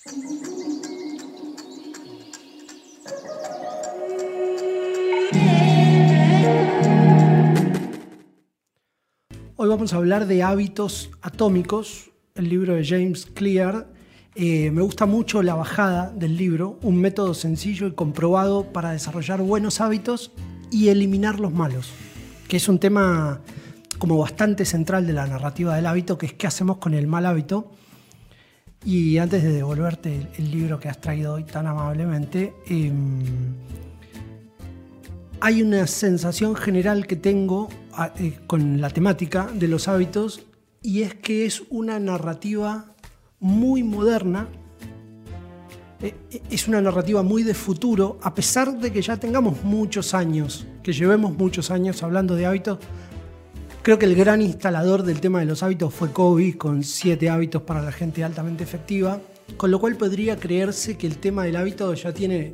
Hoy vamos a hablar de hábitos atómicos, el libro de James Clear. Eh, me gusta mucho la bajada del libro, un método sencillo y comprobado para desarrollar buenos hábitos y eliminar los malos, que es un tema como bastante central de la narrativa del hábito, que es qué hacemos con el mal hábito. Y antes de devolverte el, libro que has traído hoy tan amablemente, eh, hay una sensación general que tengo eh, con la temática de los hábitos y es que es una narrativa muy moderna, eh, es una narrativa muy de futuro, a pesar de que ya tengamos muchos años, que llevemos muchos años hablando de hábitos. Creo que el gran instalador del tema de los hábitos fue Kobe con siete hábitos para la gente altamente efectiva, con lo cual podría creerse que el tema del hábito ya tiene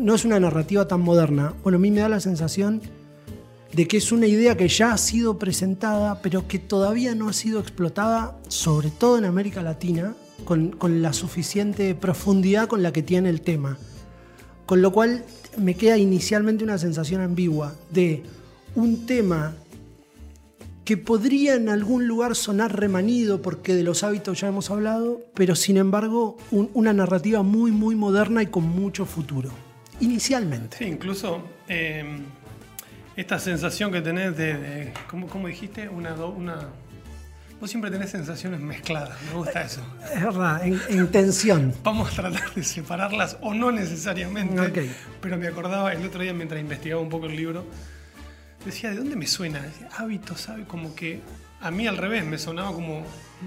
no es una narrativa tan moderna. Bueno, a mí me da la sensación de que es una idea que ya ha sido presentada, pero que todavía no ha sido explotada, sobre todo en América Latina, con, con la suficiente profundidad con la que tiene el tema. Con lo cual me queda inicialmente una sensación ambigua de un tema que podría en algún lugar sonar remanido porque de los hábitos ya hemos hablado, pero sin embargo un- una narrativa muy muy moderna y con mucho futuro. Inicialmente. Sí, incluso eh, esta sensación que tenés de. de- ¿cómo, cómo dijiste? Una, una. Vos siempre tenés sensaciones mezcladas, me gusta eso. Es verdad, en, en tensión. Vamos a tratar de separarlas o no necesariamente. Ok. Pero me acordaba el otro día mientras investigaba un poco el libro. Decía, ¿de dónde me suena? Decía, hábitos, ¿sabe? Como que a mí al revés me sonaba como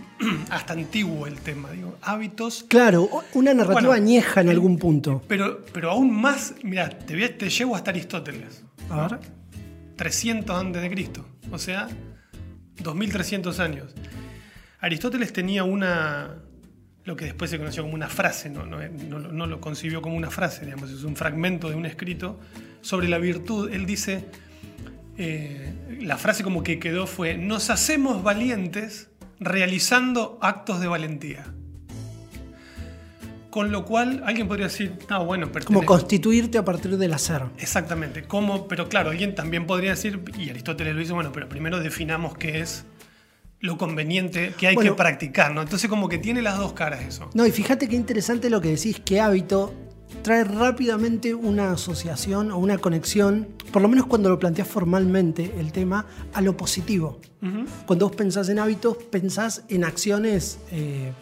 hasta antiguo el tema. Digo, hábitos Claro, una narrativa Bueno, añeja en algún punto. Pero, pero aún más, mira, te, te llevo hasta Aristóteles. A ver. 300 antes de Cristo. O sea, 2300 años. Aristóteles tenía una. lo que después se conoció como una frase, no, no, no- no lo concibió como una frase, digamos, es un fragmento de un escrito sobre la virtud. Él dice. Eh, la frase como que quedó fue: Nos hacemos valientes realizando actos de valentía. Con lo cual, alguien podría decir, no, bueno, pero Como constituirte a partir del hacer. Exactamente, ¿cómo? Pero claro, alguien también podría decir, y Aristóteles lo dice, bueno, pero primero definamos qué es lo conveniente que hay Bueno. que practicar, ¿no? Entonces como que tiene las dos caras eso. No, y fíjate qué interesante lo que decís, que hábito trae rápidamente una asociación o una conexión, por lo menos cuando lo planteas formalmente el tema, a lo positivo. Cuando vos pensás en hábitos, pensás en acciones eh,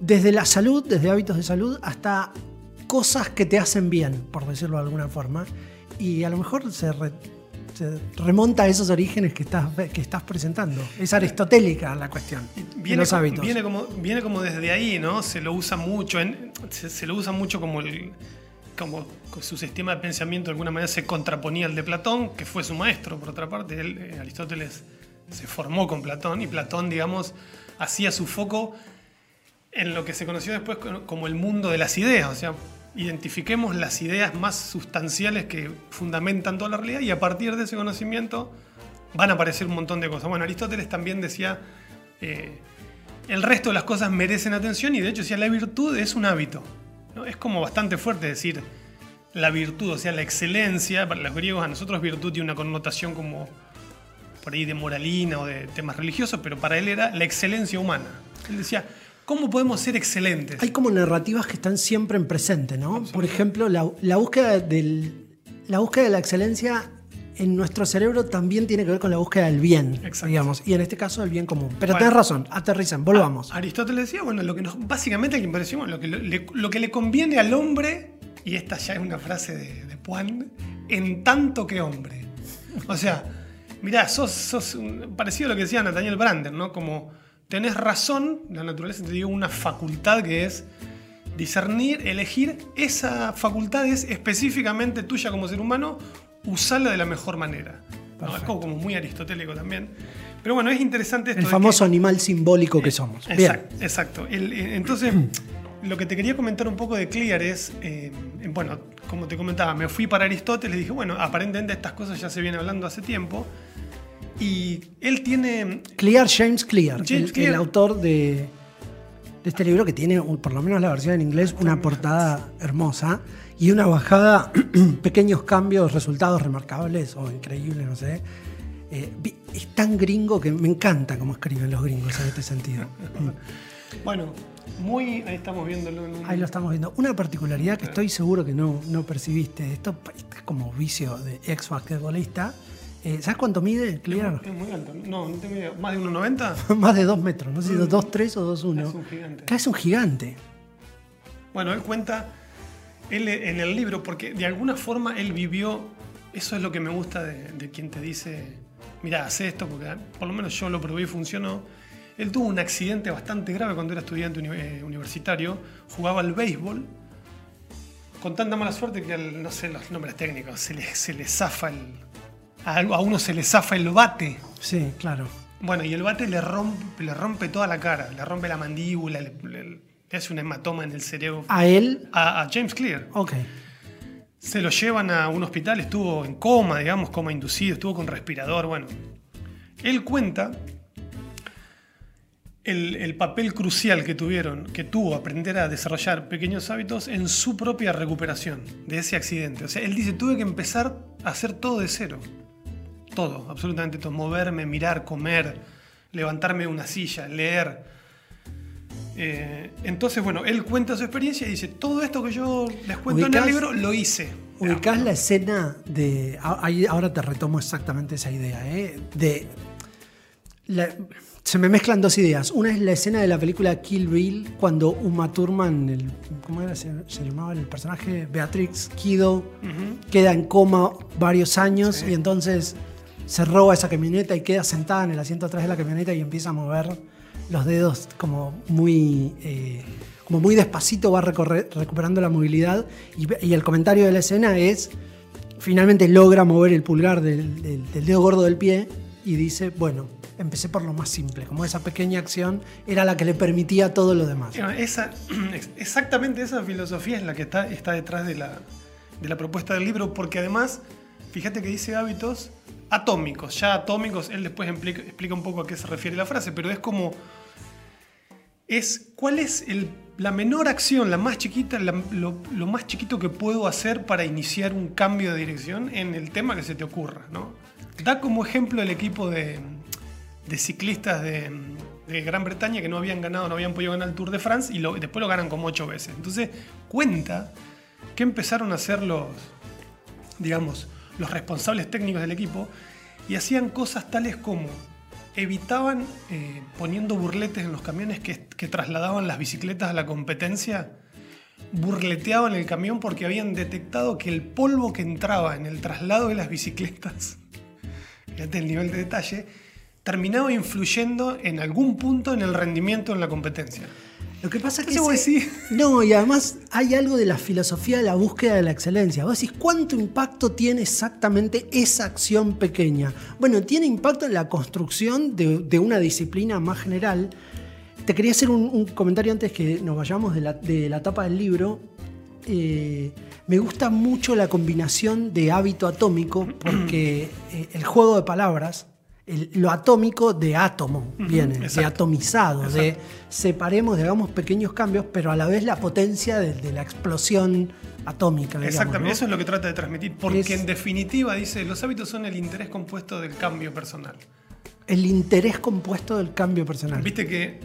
desde la salud, desde hábitos de salud, hasta cosas que te hacen bien, por decirlo de alguna forma. Y a lo mejor se, re- se remonta a esos orígenes que estás, que estás presentando. Es aristotélica la cuestión. Viene, los co- hábitos. Viene, como, viene como desde ahí, ¿no? Se lo usa mucho, en- se, se lo usa mucho como el como su sistema de pensamiento de alguna manera se contraponía al de Platón, que fue su maestro, por otra parte. Él, eh, Aristóteles se formó con Platón y Platón, digamos, hacía su foco en lo que se conoció después co- como el mundo de las ideas. O sea, identifiquemos las ideas más sustanciales que fundamentan toda la realidad y a partir de ese conocimiento van a aparecer un montón de cosas. Bueno, Aristóteles también decía, eh, el resto de las cosas merecen atención y de hecho decía, la virtud es un hábito. ¿no? Es como bastante fuerte decir la virtud, o sea, la excelencia. Para los griegos a nosotros virtud tiene una connotación como por ahí de moralina o de temas religiosos, pero para él era la excelencia humana. Él decía, ¿cómo podemos ser excelentes? Hay como narrativas que están siempre en presente, ¿no? Por ejemplo, la, la búsqueda del, la búsqueda de la excelencia en nuestro cerebro también tiene que ver con la búsqueda del bien, Exacto. digamos, y en este caso el bien común. Pero Bueno. tenés razón, aterrizan, volvamos. Aristóteles decía, bueno, lo que nos, básicamente lo que, lo, que le, lo que le conviene al hombre, y esta ya es una frase de, de Puan, en tanto que hombre. O sea, mirá, sos, sos un- parecido a lo que decía Nathaniel Brander, ¿no? Como tenés razón, la naturaleza te dio una facultad que es discernir, elegir, esa facultad es específicamente tuya como ser humano, usarla de la mejor manera. ¿no? Es como, como muy aristotélico también. Pero bueno, es interesante esto El famoso que- animal simbólico que somos. Bien. Exacto. El- eh, entonces, lo que te quería comentar un poco de Clear es, eh, eh, bueno, como te comentaba, me fui para Aristóteles y dije, bueno, aparentemente estas cosas ya se vienen hablando hace tiempo. Y él tiene, Clear, James Clear, James el, Clear. el autor de, de este libro que tiene, por lo menos la versión en inglés, una portada hermosa y una bajada, pequeños cambios, resultados remarcables o increíbles, no sé. Eh, es tan gringo que me encanta cómo escriben los gringos en este sentido. Bueno, muy. Ahí estamos viéndolo en un. Ahí lo estamos viendo. Una particularidad que estoy seguro que no, no percibiste, esto es como vicio de ex basquetbolista. Eh, ¿Sabes cuánto mide, Clear? Es muy alto. No, no tengo idea. ¿Más de 1,90? Más de dos metros, no sé si 2,3 o 2,1. Es un gigante. Es un gigante. Bueno, él cuenta, él en el libro, porque de alguna forma él vivió, eso es lo que me gusta de, de quien te dice, mira, haz esto, porque por lo menos yo lo probé y funcionó. Él tuvo un accidente bastante grave cuando era estudiante uni- eh, universitario, jugaba al béisbol, con tanta mala suerte que, al- no sé los nombres técnicos, se le, se le zafa el... A a uno se le zafa el bate. Sí, claro. Bueno, y el bate le rompe, le rompe toda la cara, le rompe la mandíbula, le, le- le hace un hematoma en el cerebro. A él, A, a James Clear. ok. Se lo llevan a un hospital, estuvo en coma, digamos, coma inducido, estuvo con respirador, bueno. Él cuenta el, el papel crucial que tuvieron, que tuvo aprender a desarrollar pequeños hábitos en su propia recuperación de ese accidente. O sea, él dice, tuve que empezar a hacer todo de cero. Todo, absolutamente todo. Moverme, mirar, comer, levantarme de una silla, leer. Eh, entonces, bueno, él cuenta su experiencia y dice, todo esto que yo les cuento en ¿Ubicás- el libro lo hice. Ubicás la escena de. ahora te retomo exactamente esa idea, ¿eh? De. la- se me mezclan dos ideas. Una es la escena de la película Kill Bill, cuando Uma Thurman, el, ¿cómo era? Se, se llamaba el personaje? Beatrix Kido, queda en coma varios años Sí. y entonces se roba esa camioneta y queda sentada en el asiento atrás de la camioneta y empieza a mover los dedos como muy, eh, como muy despacito, va recuperando la movilidad y, y el comentario de la escena es, finalmente logra mover el pulgar del, del- dedo gordo del pie y dice, bueno, empecé por lo más simple, como esa pequeña acción era la que le permitía todo lo demás. Esa, exactamente esa filosofía es la que está, está detrás de la, de la propuesta del libro, porque además, fíjate que dice hábitos atómicos, ya atómicos, él después explica, un poco a qué se refiere la frase, pero es como, es cuál es el- la menor acción, la más chiquita, lo, más chiquito que puedo hacer para iniciar un cambio de dirección en el tema que se te ocurra, ¿no? Da como ejemplo el equipo de, de ciclistas de, Gran Bretaña que no habían ganado, no habían podido ganar el Tour de France y lo- después lo ganan como ocho veces. Entonces cuenta que empezaron a ser los, digamos, los responsables técnicos del equipo y hacían cosas tales como evitaban eh, poniendo burletes en los camiones que, trasladaban las bicicletas a la competencia, burleteaban el camión porque habían detectado que el polvo que entraba en el traslado de las bicicletas, fíjate el nivel de detalle, terminaba influyendo en algún punto en el rendimiento en la competencia. Lo que pasa es que... Ese- No, y además hay algo de la filosofía de la búsqueda de la excelencia. Vos decís, ¿cuánto impacto tiene exactamente esa acción pequeña? Bueno, tiene impacto en la construcción de, de una disciplina más general. Te quería hacer un, un comentario antes que nos vayamos de la, de la tapa del libro. Eh, me gusta mucho la combinación de hábito atómico porque eh, el juego de palabras, el- lo atómico de átomo viene, de exacto. atomizado, de separemos, hagamos pequeños cambios, pero a la vez la potencia de, de la explosión atómica. digamos, Exactamente, ¿no? eso es lo que trata de transmitir, porque Es- en definitiva dice, los hábitos son el interés compuesto del cambio personal. El interés compuesto del cambio personal. Viste que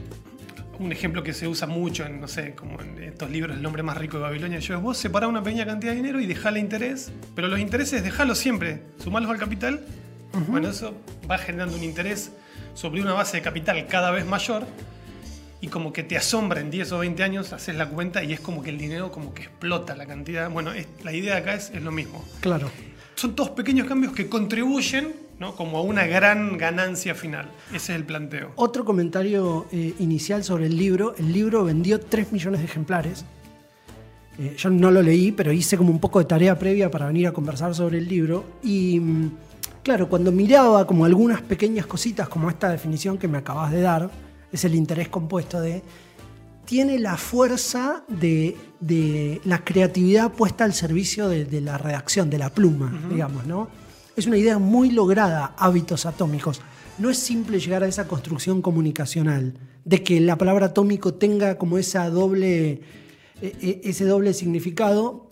un ejemplo que se usa mucho en, no sé, como en estos libros, El hombre más rico de Babilonia, yo es vos separá una pequeña cantidad de dinero y dejale interés, pero los intereses dejalos siempre, sumalos al capital. Bueno, eso va generando un interés sobre una base de capital cada vez mayor y como que te asombra en 10 o 20 años, haces la cuenta y es como que el dinero como que explota la cantidad. Bueno, es- la idea acá es, es lo mismo. Claro. Son todos pequeños cambios que contribuyen ¿no? como a una gran ganancia final. Ese es el planteo. Otro comentario eh, inicial sobre el libro. El libro vendió 3 millones de ejemplares. Eh, yo no lo leí, pero hice como un poco de tarea previa para venir a conversar sobre el libro. Y mm, claro, cuando miraba como algunas pequeñas cositas, como esta definición que me acabas de dar, es el interés compuesto de... Tiene la fuerza de, de la creatividad puesta al servicio de, de la redacción, de la pluma, digamos, ¿no? Es una idea muy lograda, hábitos atómicos. No es simple llegar a esa construcción comunicacional. de que la palabra atómico tenga como esa doble, e- e- ese doble significado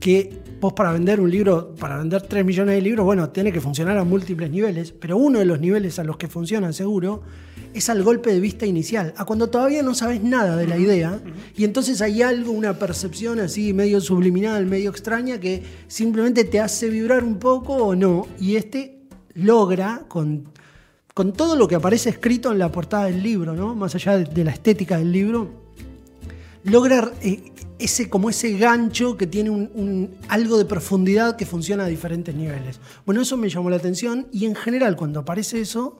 que vos para vender un libro, para vender 3 millones de libros, bueno, tiene que funcionar a múltiples niveles, pero uno de los niveles a los que funciona seguro es al golpe de vista inicial, a cuando todavía no sabes nada de la idea y entonces hay algo, una percepción así medio subliminal, medio extraña que simplemente te hace vibrar un poco o no y este logra con, con todo lo que aparece escrito en la portada del libro, ¿no? más allá de, de la estética del libro, logra eh, ese, como ese gancho que tiene un, un- algo de profundidad que funciona a diferentes niveles. Bueno, eso me llamó la atención y en general cuando aparece eso,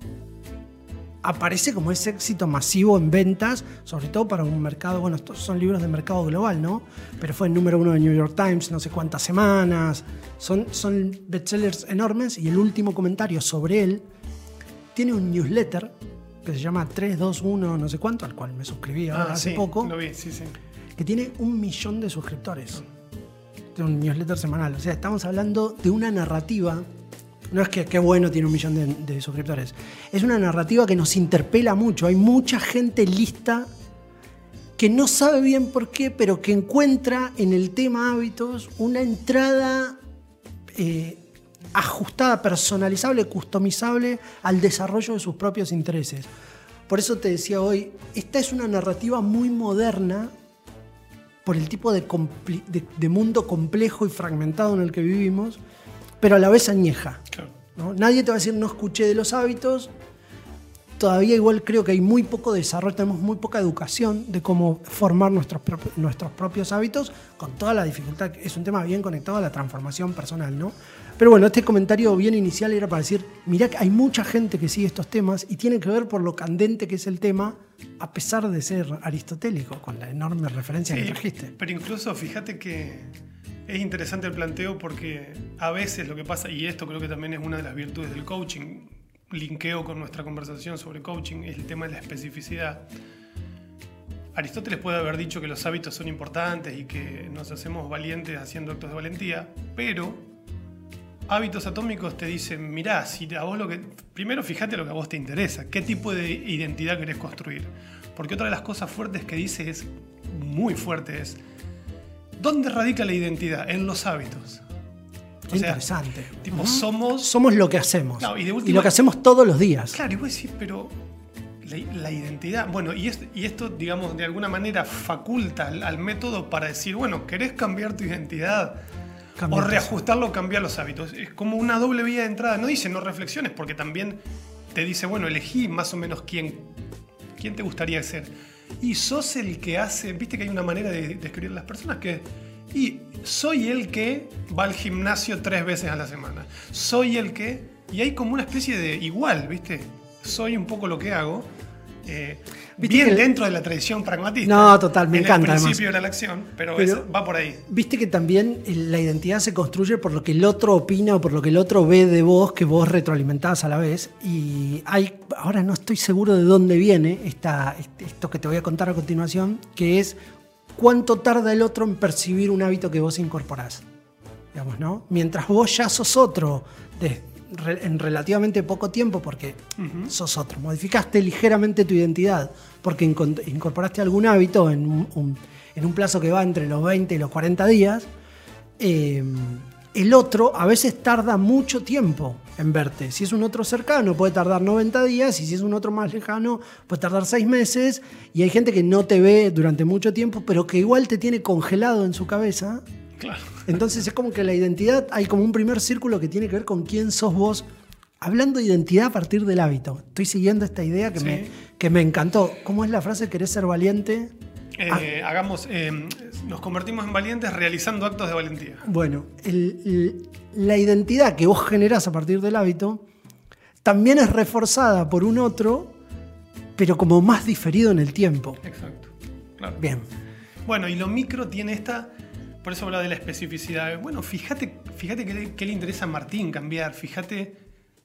aparece como ese éxito masivo en ventas, sobre todo para un mercado, bueno, estos son libros de mercado global, ¿no? Pero fue el número uno de New York Times no sé cuántas semanas, son, son bestsellers enormes y el último comentario sobre él tiene un newsletter que se llama 321 no sé cuánto, al cual me suscribí ahora Ah, hace sí, poco Lo vi, sí, sí. Que tiene un millón de suscriptores. De un newsletter semanal. O sea, estamos hablando de una narrativa. No es que qué bueno tiene un millón de, de suscriptores. Es una narrativa que nos interpela mucho. Hay mucha gente lista que no sabe bien por qué, pero que encuentra en el tema hábitos una entrada eh, ajustada, personalizable, customizable al desarrollo de sus propios intereses. Por eso te decía hoy, esta es una narrativa muy moderna por el tipo de, de- de mundo complejo y fragmentado en el que vivimos, pero a la vez añeja. Claro. ¿no? Nadie te va a decir no escuché de los hábitos. Todavía igual creo que hay muy poco desarrollo, tenemos muy poca educación de cómo formar nuestros, nuestros propios hábitos, con toda la dificultad. Es un tema bien conectado a la transformación personal, ¿no? Pero bueno, este comentario bien inicial era para decir, mirá que hay mucha gente que sigue estos temas y tiene que ver por lo candente que es el tema, a pesar de ser aristotélico, con la enorme referencia que trajiste. Pero incluso fíjate que es interesante el planteo porque a veces lo que pasa, y esto creo que también es una de las virtudes del coaching, linkeo con nuestra conversación sobre coaching, es el tema de la especificidad. Aristóteles puede haber dicho que los hábitos son importantes y que nos hacemos valientes haciendo actos de valentía, pero hábitos atómicos te dicen, mirá, si a vos lo que... Primero fíjate lo que a vos te interesa, qué tipo de identidad querés construir. Porque otra de las cosas fuertes que dice es, muy fuerte es, ¿dónde radica la identidad? En los hábitos. O sea, interesante. Tipo, Ujú. somos... Somos lo que hacemos. Claro, y de y última- lo que hacemos todos los días. Claro, y vos decís, pero la, la identidad, bueno, y, es- y esto, digamos, de alguna manera faculta al, al método para decir, bueno, ¿querés cambiar tu identidad? Cambiar o reajustarlo o cambiar los hábitos. Es como una doble vía de entrada. No dice no reflexiones, porque también te dice, bueno, elegí más o menos quién, quién te gustaría ser. Y sos el que hace, viste que hay una manera de describir a las personas que... Y soy el que va al gimnasio tres veces a la semana. Soy el que... Y hay como una especie de igual, viste. Soy un poco lo que hago. Eh, bien dentro de la tradición pragmatista. No, total, me en encanta, El además. principio de la acción, pero, Pero- es- va por ahí. Viste que también la identidad se construye por lo que el otro opina o por lo que el otro ve de vos, que vos retroalimentás a la vez. Y hay, ahora no estoy seguro de dónde viene esta, este- esto que te voy a contar a continuación, que es cuánto tarda el otro en percibir un hábito que vos incorporás. Digamos, ¿no? Mientras vos ya sos otro de- re- en relativamente poco tiempo, porque sos otro, modificaste ligeramente tu identidad, porque incorporaste algún hábito en un, un- en un plazo que va entre los 20 y los 40 días, eh, el otro a veces tarda mucho tiempo en verte. Si es un otro cercano, puede tardar 90 días, y si es un otro más lejano, puede tardar 6 meses. Y hay gente que no te ve durante mucho tiempo, pero que igual te tiene congelado en su cabeza. Claro. Entonces es como que la identidad, hay como un primer círculo que tiene que ver con quién sos vos. Hablando de identidad a partir del hábito. Estoy siguiendo esta idea que, Sí. me, que me encantó. ¿Cómo es la frase? ¿Querés ser valiente? Eh, Hagamos, eh, nos convertimos en valientes realizando actos de valentía. Bueno, el- el- la identidad que vos generás a partir del hábito también es reforzada por un otro, pero como más diferido en el tiempo. Exacto. Claro. Bien. Bueno, y lo micro tiene esta, por eso habla de la especificidad. Bueno, fíjate, fíjate qué, le- qué le interesa a Martín cambiar, fíjate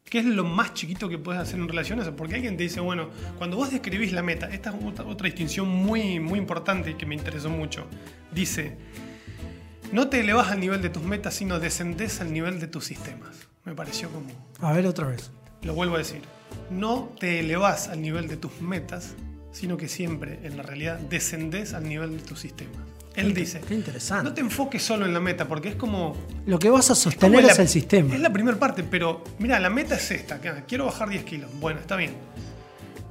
qué es lo más chiquito que puedes hacer en relación a eso. Porque alguien te dice, bueno, cuando vos describís la meta, esta es otra, otra distinción muy, muy importante que me interesó mucho. Dice, no te elevas al nivel de tus metas, sino descendés al nivel de tus sistemas. Me pareció como... A ver otra vez. lo vuelvo a decir, no te elevás al nivel de tus metas, sino que siempre, en la realidad, descendés al nivel de tu sistema. Él dice, qué interesante. no te enfoques solo en la meta, porque es como... Lo que vas a sostener la- es el sistema. Es la primera parte, pero mira, la meta es esta, que, quiero bajar 10 kilos. Bueno, está bien.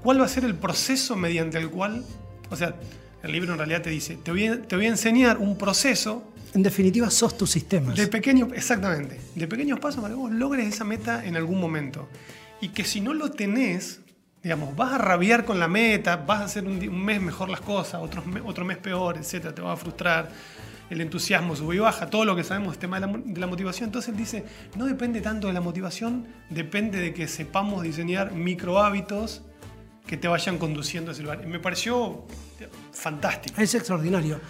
¿Cuál va a ser el proceso mediante el cual, o sea, el libro en realidad te dice, te voy a, te voy a enseñar un proceso En definitiva, sos tus sistemas. de pequeños, exactamente, de pequeños pasos para que vos logres esa meta en algún momento. Y que si no lo tenés, digamos, vas a rabiar con la meta, vas a hacer un, mes mejor las cosas, otro, otro mes peor, etcétera, te va a frustrar, el entusiasmo sube y baja, todo lo que sabemos del tema de la, motivación. Entonces él dice, no depende tanto de la motivación, depende de que sepamos diseñar micro hábitos que te vayan conduciendo a ese lugar. Y me pareció fantástico. Es extraordinario.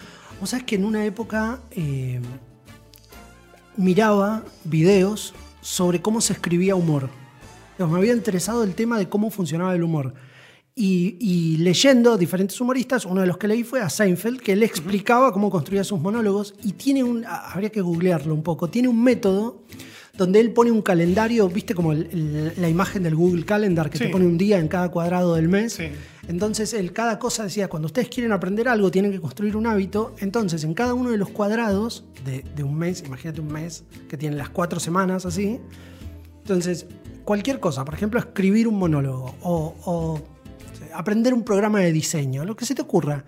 Vos sabés que en una época eh, miraba videos sobre cómo se escribía humor. Digamos, Me había interesado el tema de cómo funcionaba el humor. Y, y leyendo diferentes humoristas, uno de los que leí fue a Seinfeld, que él explicaba cómo construía sus monólogos y tiene un, habría que googlearlo un poco, tiene un método donde él pone un calendario, viste como el- el- la imagen del Google Calendar, que Sí. te pone un día en cada cuadrado del mes. Sí. Entonces, él cada cosa decía, cuando ustedes quieren aprender algo, tienen que construir un hábito. Entonces, en cada uno de los cuadrados de, de un mes, imagínate un mes que tiene las cuatro semanas así. Entonces, cualquier cosa, por ejemplo, escribir un monólogo o, aprender un programa de diseño, lo que se te ocurra.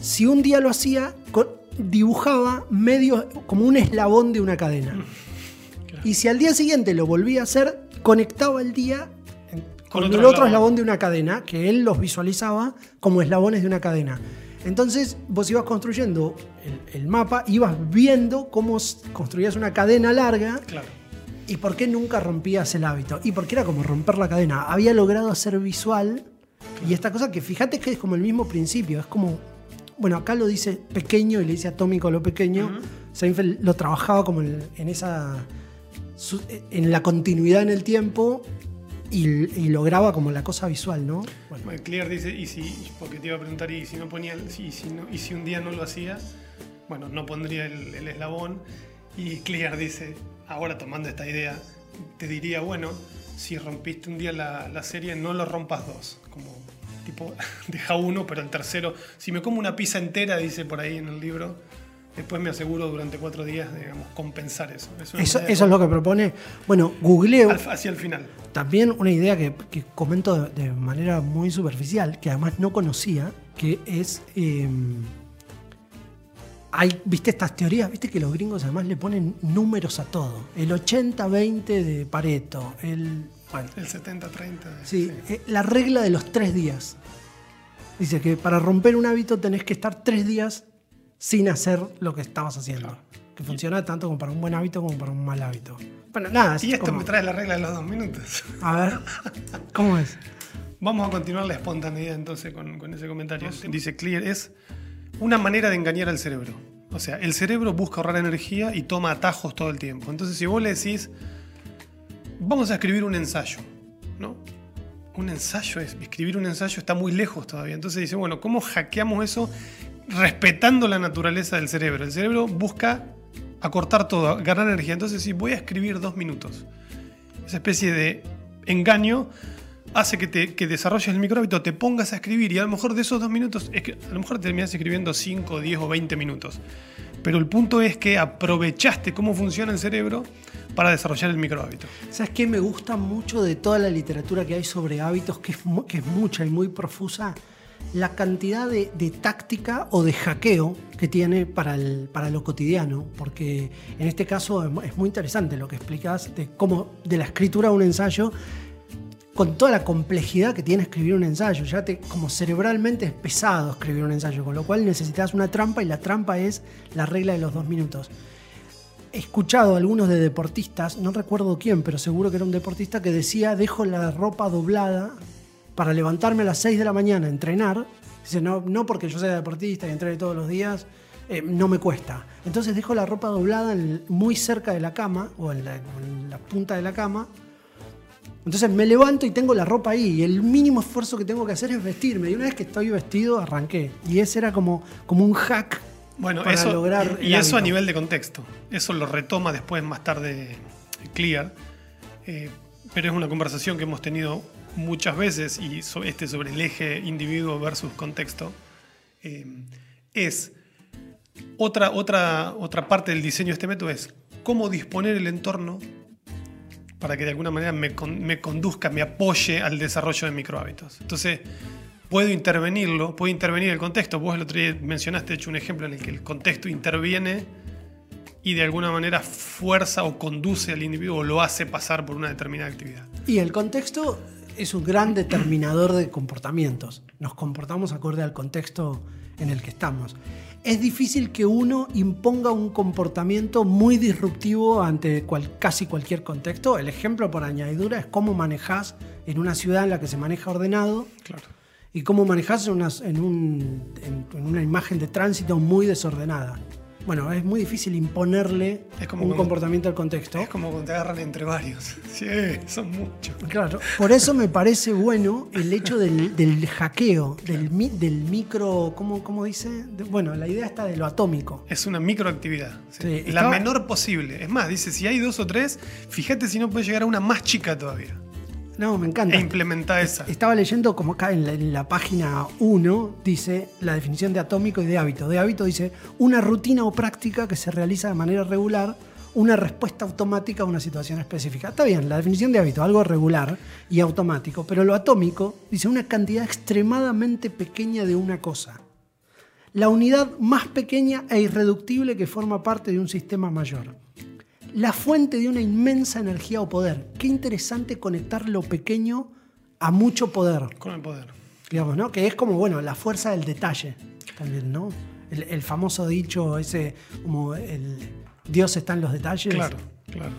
Si un día lo hacía, dibujaba medio como un eslabón de una cadena. Claro. Y si al día siguiente lo volvía a hacer, conectaba el día con, otro el otro eslabón. eslabón de una cadena, que él los visualizaba como eslabones de una cadena. Entonces vos ibas construyendo el, el mapa, ibas viendo cómo construías una cadena larga Claro. Y por qué nunca rompías el hábito. Y porque era como romper la cadena. Había logrado hacer visual y esta cosa que fíjate que es como el mismo principio, es como, bueno, acá lo dice pequeño y le dice atómico lo pequeño. Ujú. Seinfeld lo trabajaba como en, en esa, en la continuidad en el tiempo y, y lograba como la cosa visual, ¿no? Bueno, Clear dice, y si, porque te iba a preguntar, y si no ponía, el- si, si no- y si un día no lo hacía, bueno, no pondría el, el eslabón. Y Clear dice, ahora tomando esta idea, te diría, bueno, si rompiste un día la, la serie, no lo rompas dos. Como tipo, deja uno, pero el tercero, si me como una pizza entera, dice por ahí en el libro, después me aseguro durante cuatro días, digamos, compensar eso. Es eso, es lo que propone. Bueno, googleo. al- hacia el final. También una idea que, que comento de, de manera muy superficial, que además no conocía, que es... eh, hay, viste estas teorías, viste que los gringos además le ponen números a todo. El 80-20 de Pareto, el... Bueno, El 70-30. sí, eh, la regla de los tres días. Dice que para romper un hábito tenés que estar tres días sin hacer lo que estabas haciendo. Claro. Que funciona tanto como para un buen hábito como para un mal hábito. Bueno, nada, Y esto como- me trae la regla de los dos minutos. A ver, ¿cómo es? Vamos a continuar la espontaneidad entonces con, con ese comentario. Dice Clear, es una manera de engañar al cerebro. O sea, el cerebro busca ahorrar energía y toma atajos todo el tiempo. Entonces, si vos le decís, vamos a escribir un ensayo, ¿no? Un ensayo es, escribir un ensayo está muy lejos todavía. Entonces dice, bueno, ¿cómo hackeamos eso respetando la naturaleza del cerebro? El cerebro busca acortar todo, ganar energía. Entonces, si voy a escribir dos minutos, esa especie de engaño hace que, te, desarrolles el microhábito, te pongas a escribir y a lo mejor de esos dos minutos, es que a lo mejor terminas escribiendo 5, 10 o 20 minutos. Pero el punto es que aprovechaste cómo funciona el cerebro para desarrollar el microhábito. ¿Sabes qué? Me gusta mucho de toda la literatura que hay sobre hábitos, que es, mucha y muy profusa, la cantidad de, táctica o de hackeo que tiene para, para lo cotidiano. Porque en este caso es muy interesante lo que explicas de cómo de la escritura a un ensayo, con toda la complejidad que tiene escribir un ensayo. Ya te, como cerebralmente es pesado escribir un ensayo, con lo cual necesitas una trampa y la trampa es la regla de los dos minutos he escuchado a algunos de deportistas, no recuerdo quién, pero seguro que era un deportista que decía, dejo la ropa doblada para levantarme a las 6 de la mañana a entrenar. Dice, no, no porque yo sea deportista y entrene todos los días, eh, no me cuesta. Entonces dejo la ropa doblada muy cerca de la cama, o en la punta de la cama. Entonces me levanto y tengo la ropa ahí, y el mínimo esfuerzo que tengo que hacer es vestirme. Y una vez que estoy vestido, arranqué. Y ese era como, como un hack Bueno, para eso, lograr y eso a nivel de contexto. Eso lo retoma después, más tarde, Clear. Eh, pero es una conversación que hemos tenido muchas veces y este sobre el eje individuo versus contexto, eh, es otra, otra, otra parte del diseño de este método es cómo disponer el entorno para que de alguna manera me, me conduzca, me apoye al desarrollo de microhábitos. Entonces, puedo intervenirlo, puedo intervenir el contexto. Vos el otro día mencionaste, hecho, un ejemplo en el que el contexto interviene y de alguna manera fuerza o conduce al individuo o lo hace pasar por una determinada actividad. Y el contexto es un gran determinador de comportamientos. Nos comportamos acorde al contexto en el que estamos es difícil que uno imponga un comportamiento muy disruptivo ante casi cualquier contexto. El ejemplo por añadidura es cómo manejas en una ciudad en la que se maneja ordenado y cómo manejas en una imagen de tránsito muy desordenada. Bueno, es muy difícil imponerle un comportamiento al contexto. Es como cuando te agarran entre varios. Sí, son muchos. Claro, por eso me parece bueno el hecho del, hackeo, del, del, micro, ¿cómo, cómo dice? bueno, la idea está de lo atómico. Es una microactividad. la menor posible. Es más, dice, si hay dos o tres, fíjate si no puede llegar a una más chica todavía. No, me encanta. E implementa esa. Estaba leyendo como acá en la, página 1 dice la definición de atómico y de hábito. De hábito dice una rutina o práctica que se realiza de manera regular, una respuesta automática a una situación específica. Está bien, la definición de hábito, algo regular y automático, pero lo atómico dice una cantidad extremadamente pequeña de una cosa. La unidad más pequeña e irreductible que forma parte de un sistema mayor la fuente de una inmensa energía o poder. Qué interesante conectar lo pequeño a mucho poder. Con el poder. Digamos, ¿no? Que es como, bueno, la fuerza del detalle también, ¿no? El, famoso dicho ese, como el Dios está en los detalles. Claro, claro.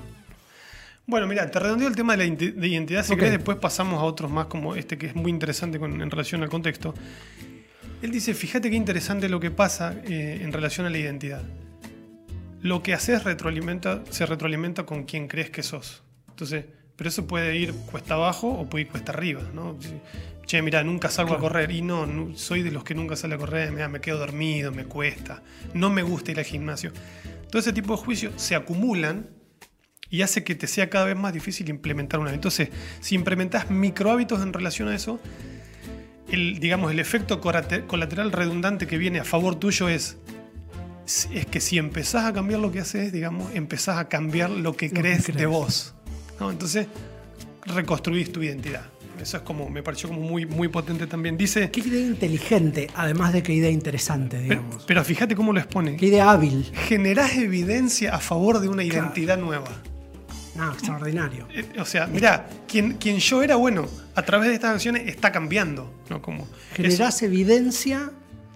Bueno, mira, te redondeo el tema de la identidad. Si querés, después pasamos a otros más como este que es muy interesante en relación al contexto. Él dice, fíjate qué interesante lo que pasa eh, en relación a la identidad lo que haces retroalimenta, se retroalimenta con quien crees que sos. Entonces, pero eso puede ir cuesta abajo o puede ir cuesta arriba, ¿no? Che, mira, nunca salgo a correr. Y no, soy de los que nunca sale a correr, me quedo dormido, me cuesta, no me gusta ir al gimnasio. Todo ese tipo de juicios se acumulan y hace que te sea cada vez más difícil implementar una. Entonces, si implementas micro hábitos en relación a eso, el, digamos, el efecto colateral redundante que viene a favor tuyo es es que si empezás a cambiar lo que haces, digamos, empezás a cambiar lo que, crees, de vos. Entonces, reconstruís tu identidad. Eso es como, me pareció como muy, muy potente también. Dice. Qué idea inteligente, además de qué idea interesante, digamos. Pero, fíjate cómo lo expone. Qué idea hábil. Generás evidencia a favor de una identidad nueva. No, extraordinario. Eh, o sea, mira, quien, quien yo era, bueno, a través de estas acciones está cambiando. ¿no? Como Generás evidencia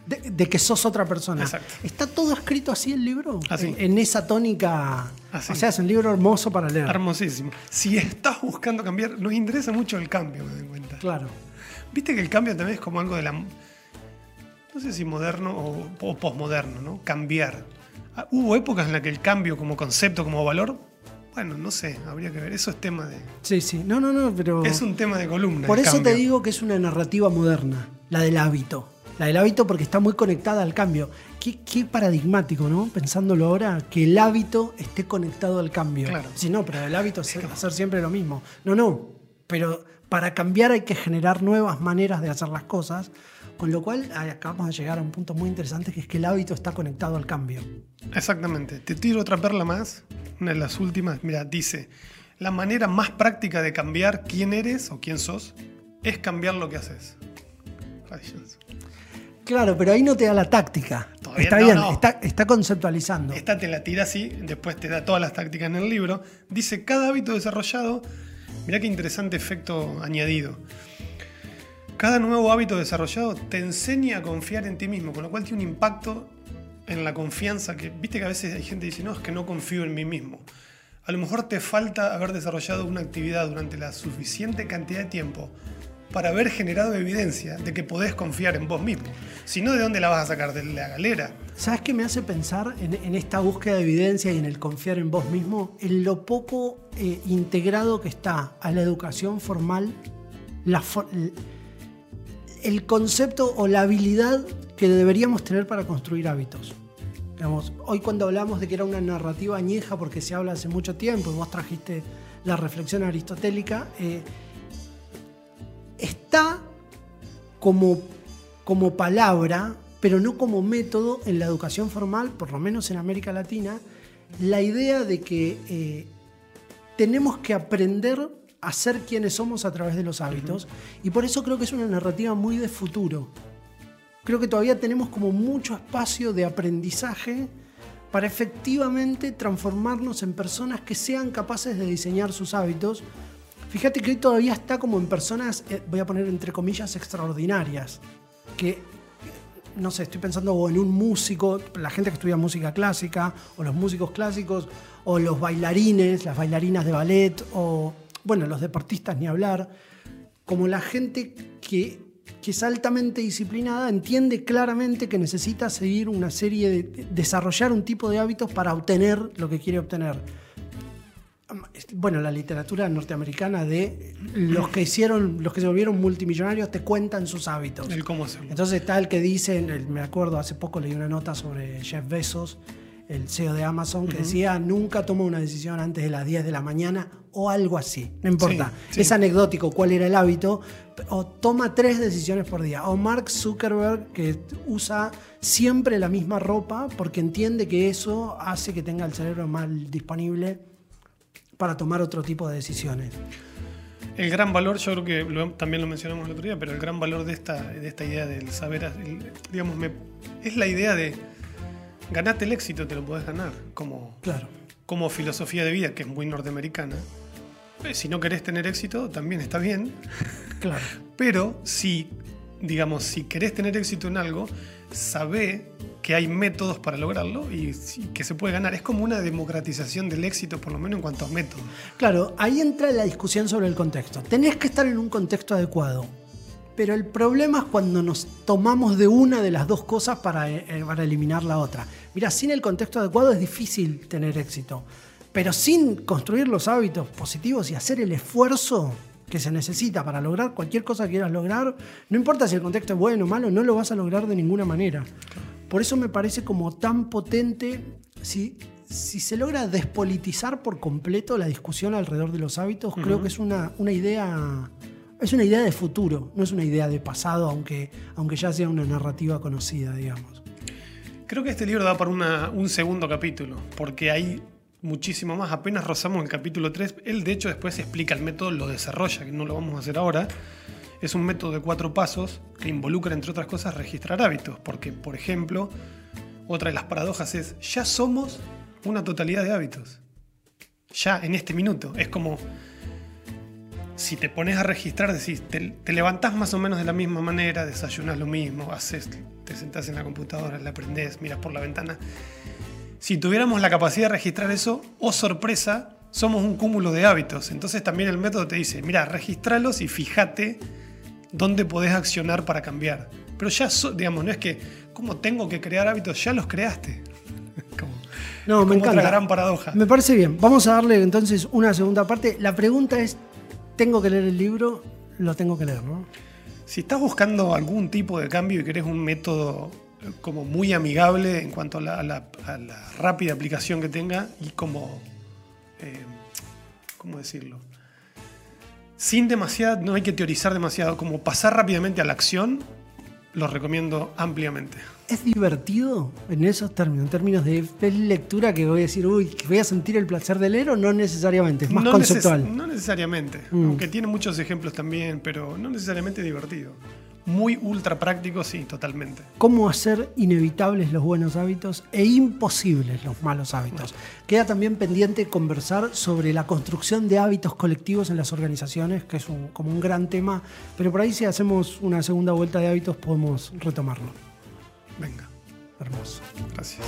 de, que sos otra persona. Exacto. ¿Está todo escrito así el libro? Así. En, esa tónica. Así. O sea, es un libro hermoso para leer. Hermosísimo. Si estás buscando cambiar, nos interesa mucho el cambio, me doy cuenta. Claro. Viste que el cambio también es como algo de la. No sé si moderno o, o posmoderno, ¿no? Cambiar. Ah, hubo épocas en las que el cambio como concepto, como valor, bueno, no sé, habría que ver. Eso es tema de. Sí, sí. No, no, no, pero. Es un tema de columna. Por eso te digo que es una narrativa moderna, la del hábito. La del hábito porque está muy conectada al cambio. Qué, paradigmático, ¿no? Pensándolo ahora, que el hábito esté conectado al cambio. Claro. Si no, pero el hábito es hacer siempre lo mismo. No, no. Pero para cambiar hay que generar nuevas maneras de hacer las cosas. Con lo cual acabamos de llegar a un punto muy interesante que es que el hábito está conectado al cambio. Exactamente. Te tiro otra perla más, una de las últimas. Mira, dice, la manera más práctica de cambiar quién eres o quién sos es cambiar lo que haces. Claro, pero ahí no te da la táctica. está bien, Está, conceptualizando. Esta te la tira así, después te da todas las tácticas en el libro. Dice, cada hábito desarrollado, mira qué interesante efecto añadido. Cada nuevo hábito desarrollado te enseña a confiar en ti mismo, con lo cual tiene un impacto en la confianza que, viste que a veces hay gente que dice, no, es que no confío en mí mismo. A lo mejor te falta haber desarrollado una actividad durante la suficiente cantidad de tiempo para haber generado evidencia de que podés confiar en vos mismo. Si no, ¿de dónde la vas a sacar? De la galera. ¿Sabes qué me hace pensar en, esta búsqueda de evidencia y en el confiar en vos mismo? En lo poco eh, integrado que está a la educación formal el concepto o la habilidad que deberíamos tener para construir hábitos. Digamos, hoy cuando hablamos de que era una narrativa añeja porque se habla hace mucho tiempo y vos trajiste la reflexión aristotélica, eh, está como, como palabra, pero no como método en la educación formal, por lo menos en América Latina, la idea de que eh, tenemos que aprender a ser quienes somos a través de los hábitos. Y por eso creo que es una narrativa muy de futuro. Creo que todavía tenemos como mucho espacio de aprendizaje para efectivamente transformarnos en personas que sean capaces de diseñar sus hábitos. Fíjate que hoy todavía está como en personas, eh, voy a poner entre comillas, extraordinarias, que no sé, estoy pensando en un músico, la gente que estudia música clásica, o los músicos clásicos, o los bailarines, las bailarinas de ballet, o, bueno, los deportistas ni hablar, como la gente que, que es altamente disciplinada, entiende claramente que necesita seguir una serie de, desarrollar un tipo de hábitos para obtener lo que quiere obtener bueno, la literatura norteamericana de los que hicieron, los que se volvieron multimillonarios te cuentan sus hábitos. El cómo Entonces está el que dice, me acuerdo, hace poco leí una nota sobre Jeff Bezos, el CEO de Amazon, que decía, nunca toma una decisión antes de las 10 de la mañana o algo así. No importa. Es anecdótico cuál era el hábito. O toma tres decisiones por día. O Mark Zuckerberg, que usa siempre la misma ropa porque entiende que eso hace que tenga el cerebro más disponible para tomar otro tipo de decisiones. El gran valor, yo creo que también lo mencionamos el otro día, pero el gran valor de esta, de esta idea del saber, digamos, es la idea de ganarte el éxito, te lo puedes ganar, como, claro. como filosofía de vida, que es muy norteamericana. Eh, si no querés tener éxito, también está bien. Claro. pero si, digamos, si querés tener éxito en algo, sabe que hay métodos para lograrlo y, que se puede ganar. Es como una democratización del éxito, por lo menos en cuanto a métodos. Claro, ahí entra la discusión sobre el contexto. Tenés que estar en un contexto adecuado. Pero el problema es cuando nos tomamos de una de las dos cosas para, eh, eh, para eliminar la otra. Mira, sin el contexto adecuado es difícil tener éxito. Pero sin construir los hábitos positivos y hacer el esfuerzo que se necesita para lograr cualquier cosa que quieras lograr, no importa si el contexto es bueno o malo, no lo vas a lograr de ninguna manera. Por eso me parece como tan potente si, si se logra despolitizar por completo la discusión alrededor de los hábitos, creo que es una, una, idea. Es una idea de futuro, no es una idea de pasado, aunque, aunque ya sea una narrativa conocida, digamos. Creo que este libro da para un segundo capítulo, porque hay muchísimo más. Apenas rozamos el capítulo 3. Él, de hecho, después explica el método, lo desarrolla, que no lo vamos a hacer ahora es un método de cuatro pasos que involucra, entre otras cosas, registrar hábitos. Porque, por ejemplo, otra de las paradojas es, ya somos una totalidad de hábitos. Ya, en este minuto. Es como, si te pones a registrar, decís, te, te levantás más o menos de la misma manera, desayunas lo mismo, haces, te sentás en la computadora, la prendés, miras por la ventana. Si tuviéramos la capacidad de registrar eso, oh sorpresa, somos un cúmulo de hábitos. Entonces también el método te dice, mira, registralos y fíjate dónde podés accionar para cambiar. Pero ya, digamos, no es que, como tengo que crear hábitos? Ya los creaste. no, me encanta. Otra gran paradoja. Me parece bien. Vamos a darle entonces una segunda parte. La pregunta es, ¿tengo que leer el libro? Lo tengo que leer, ¿no? Si estás buscando algún tipo de cambio y querés un método eh, como muy amigable en cuanto a la, rápida aplicación que tenga y como, eh, ¿cómo decirlo? Sin demasiado, no hay que teorizar demasiado, como pasar rápidamente a la acción, lo recomiendo ampliamente. ¿Es divertido en esos términos, en términos de, lectura que voy a decir, uy, que voy a sentir el placer de leer o no necesariamente? Es más conceptual. no necesariamente, mm. aunque tiene muchos ejemplos también, pero no necesariamente divertido muy ultra práctico, sí, totalmente. Cómo hacer inevitables los buenos hábitos e imposibles los malos hábitos. Queda también pendiente conversar sobre la construcción de hábitos colectivos en las organizaciones, que es como un gran tema, pero por ahí si hacemos una segunda vuelta de hábitos podemos retomarlo. Venga. Hermoso. Gracias.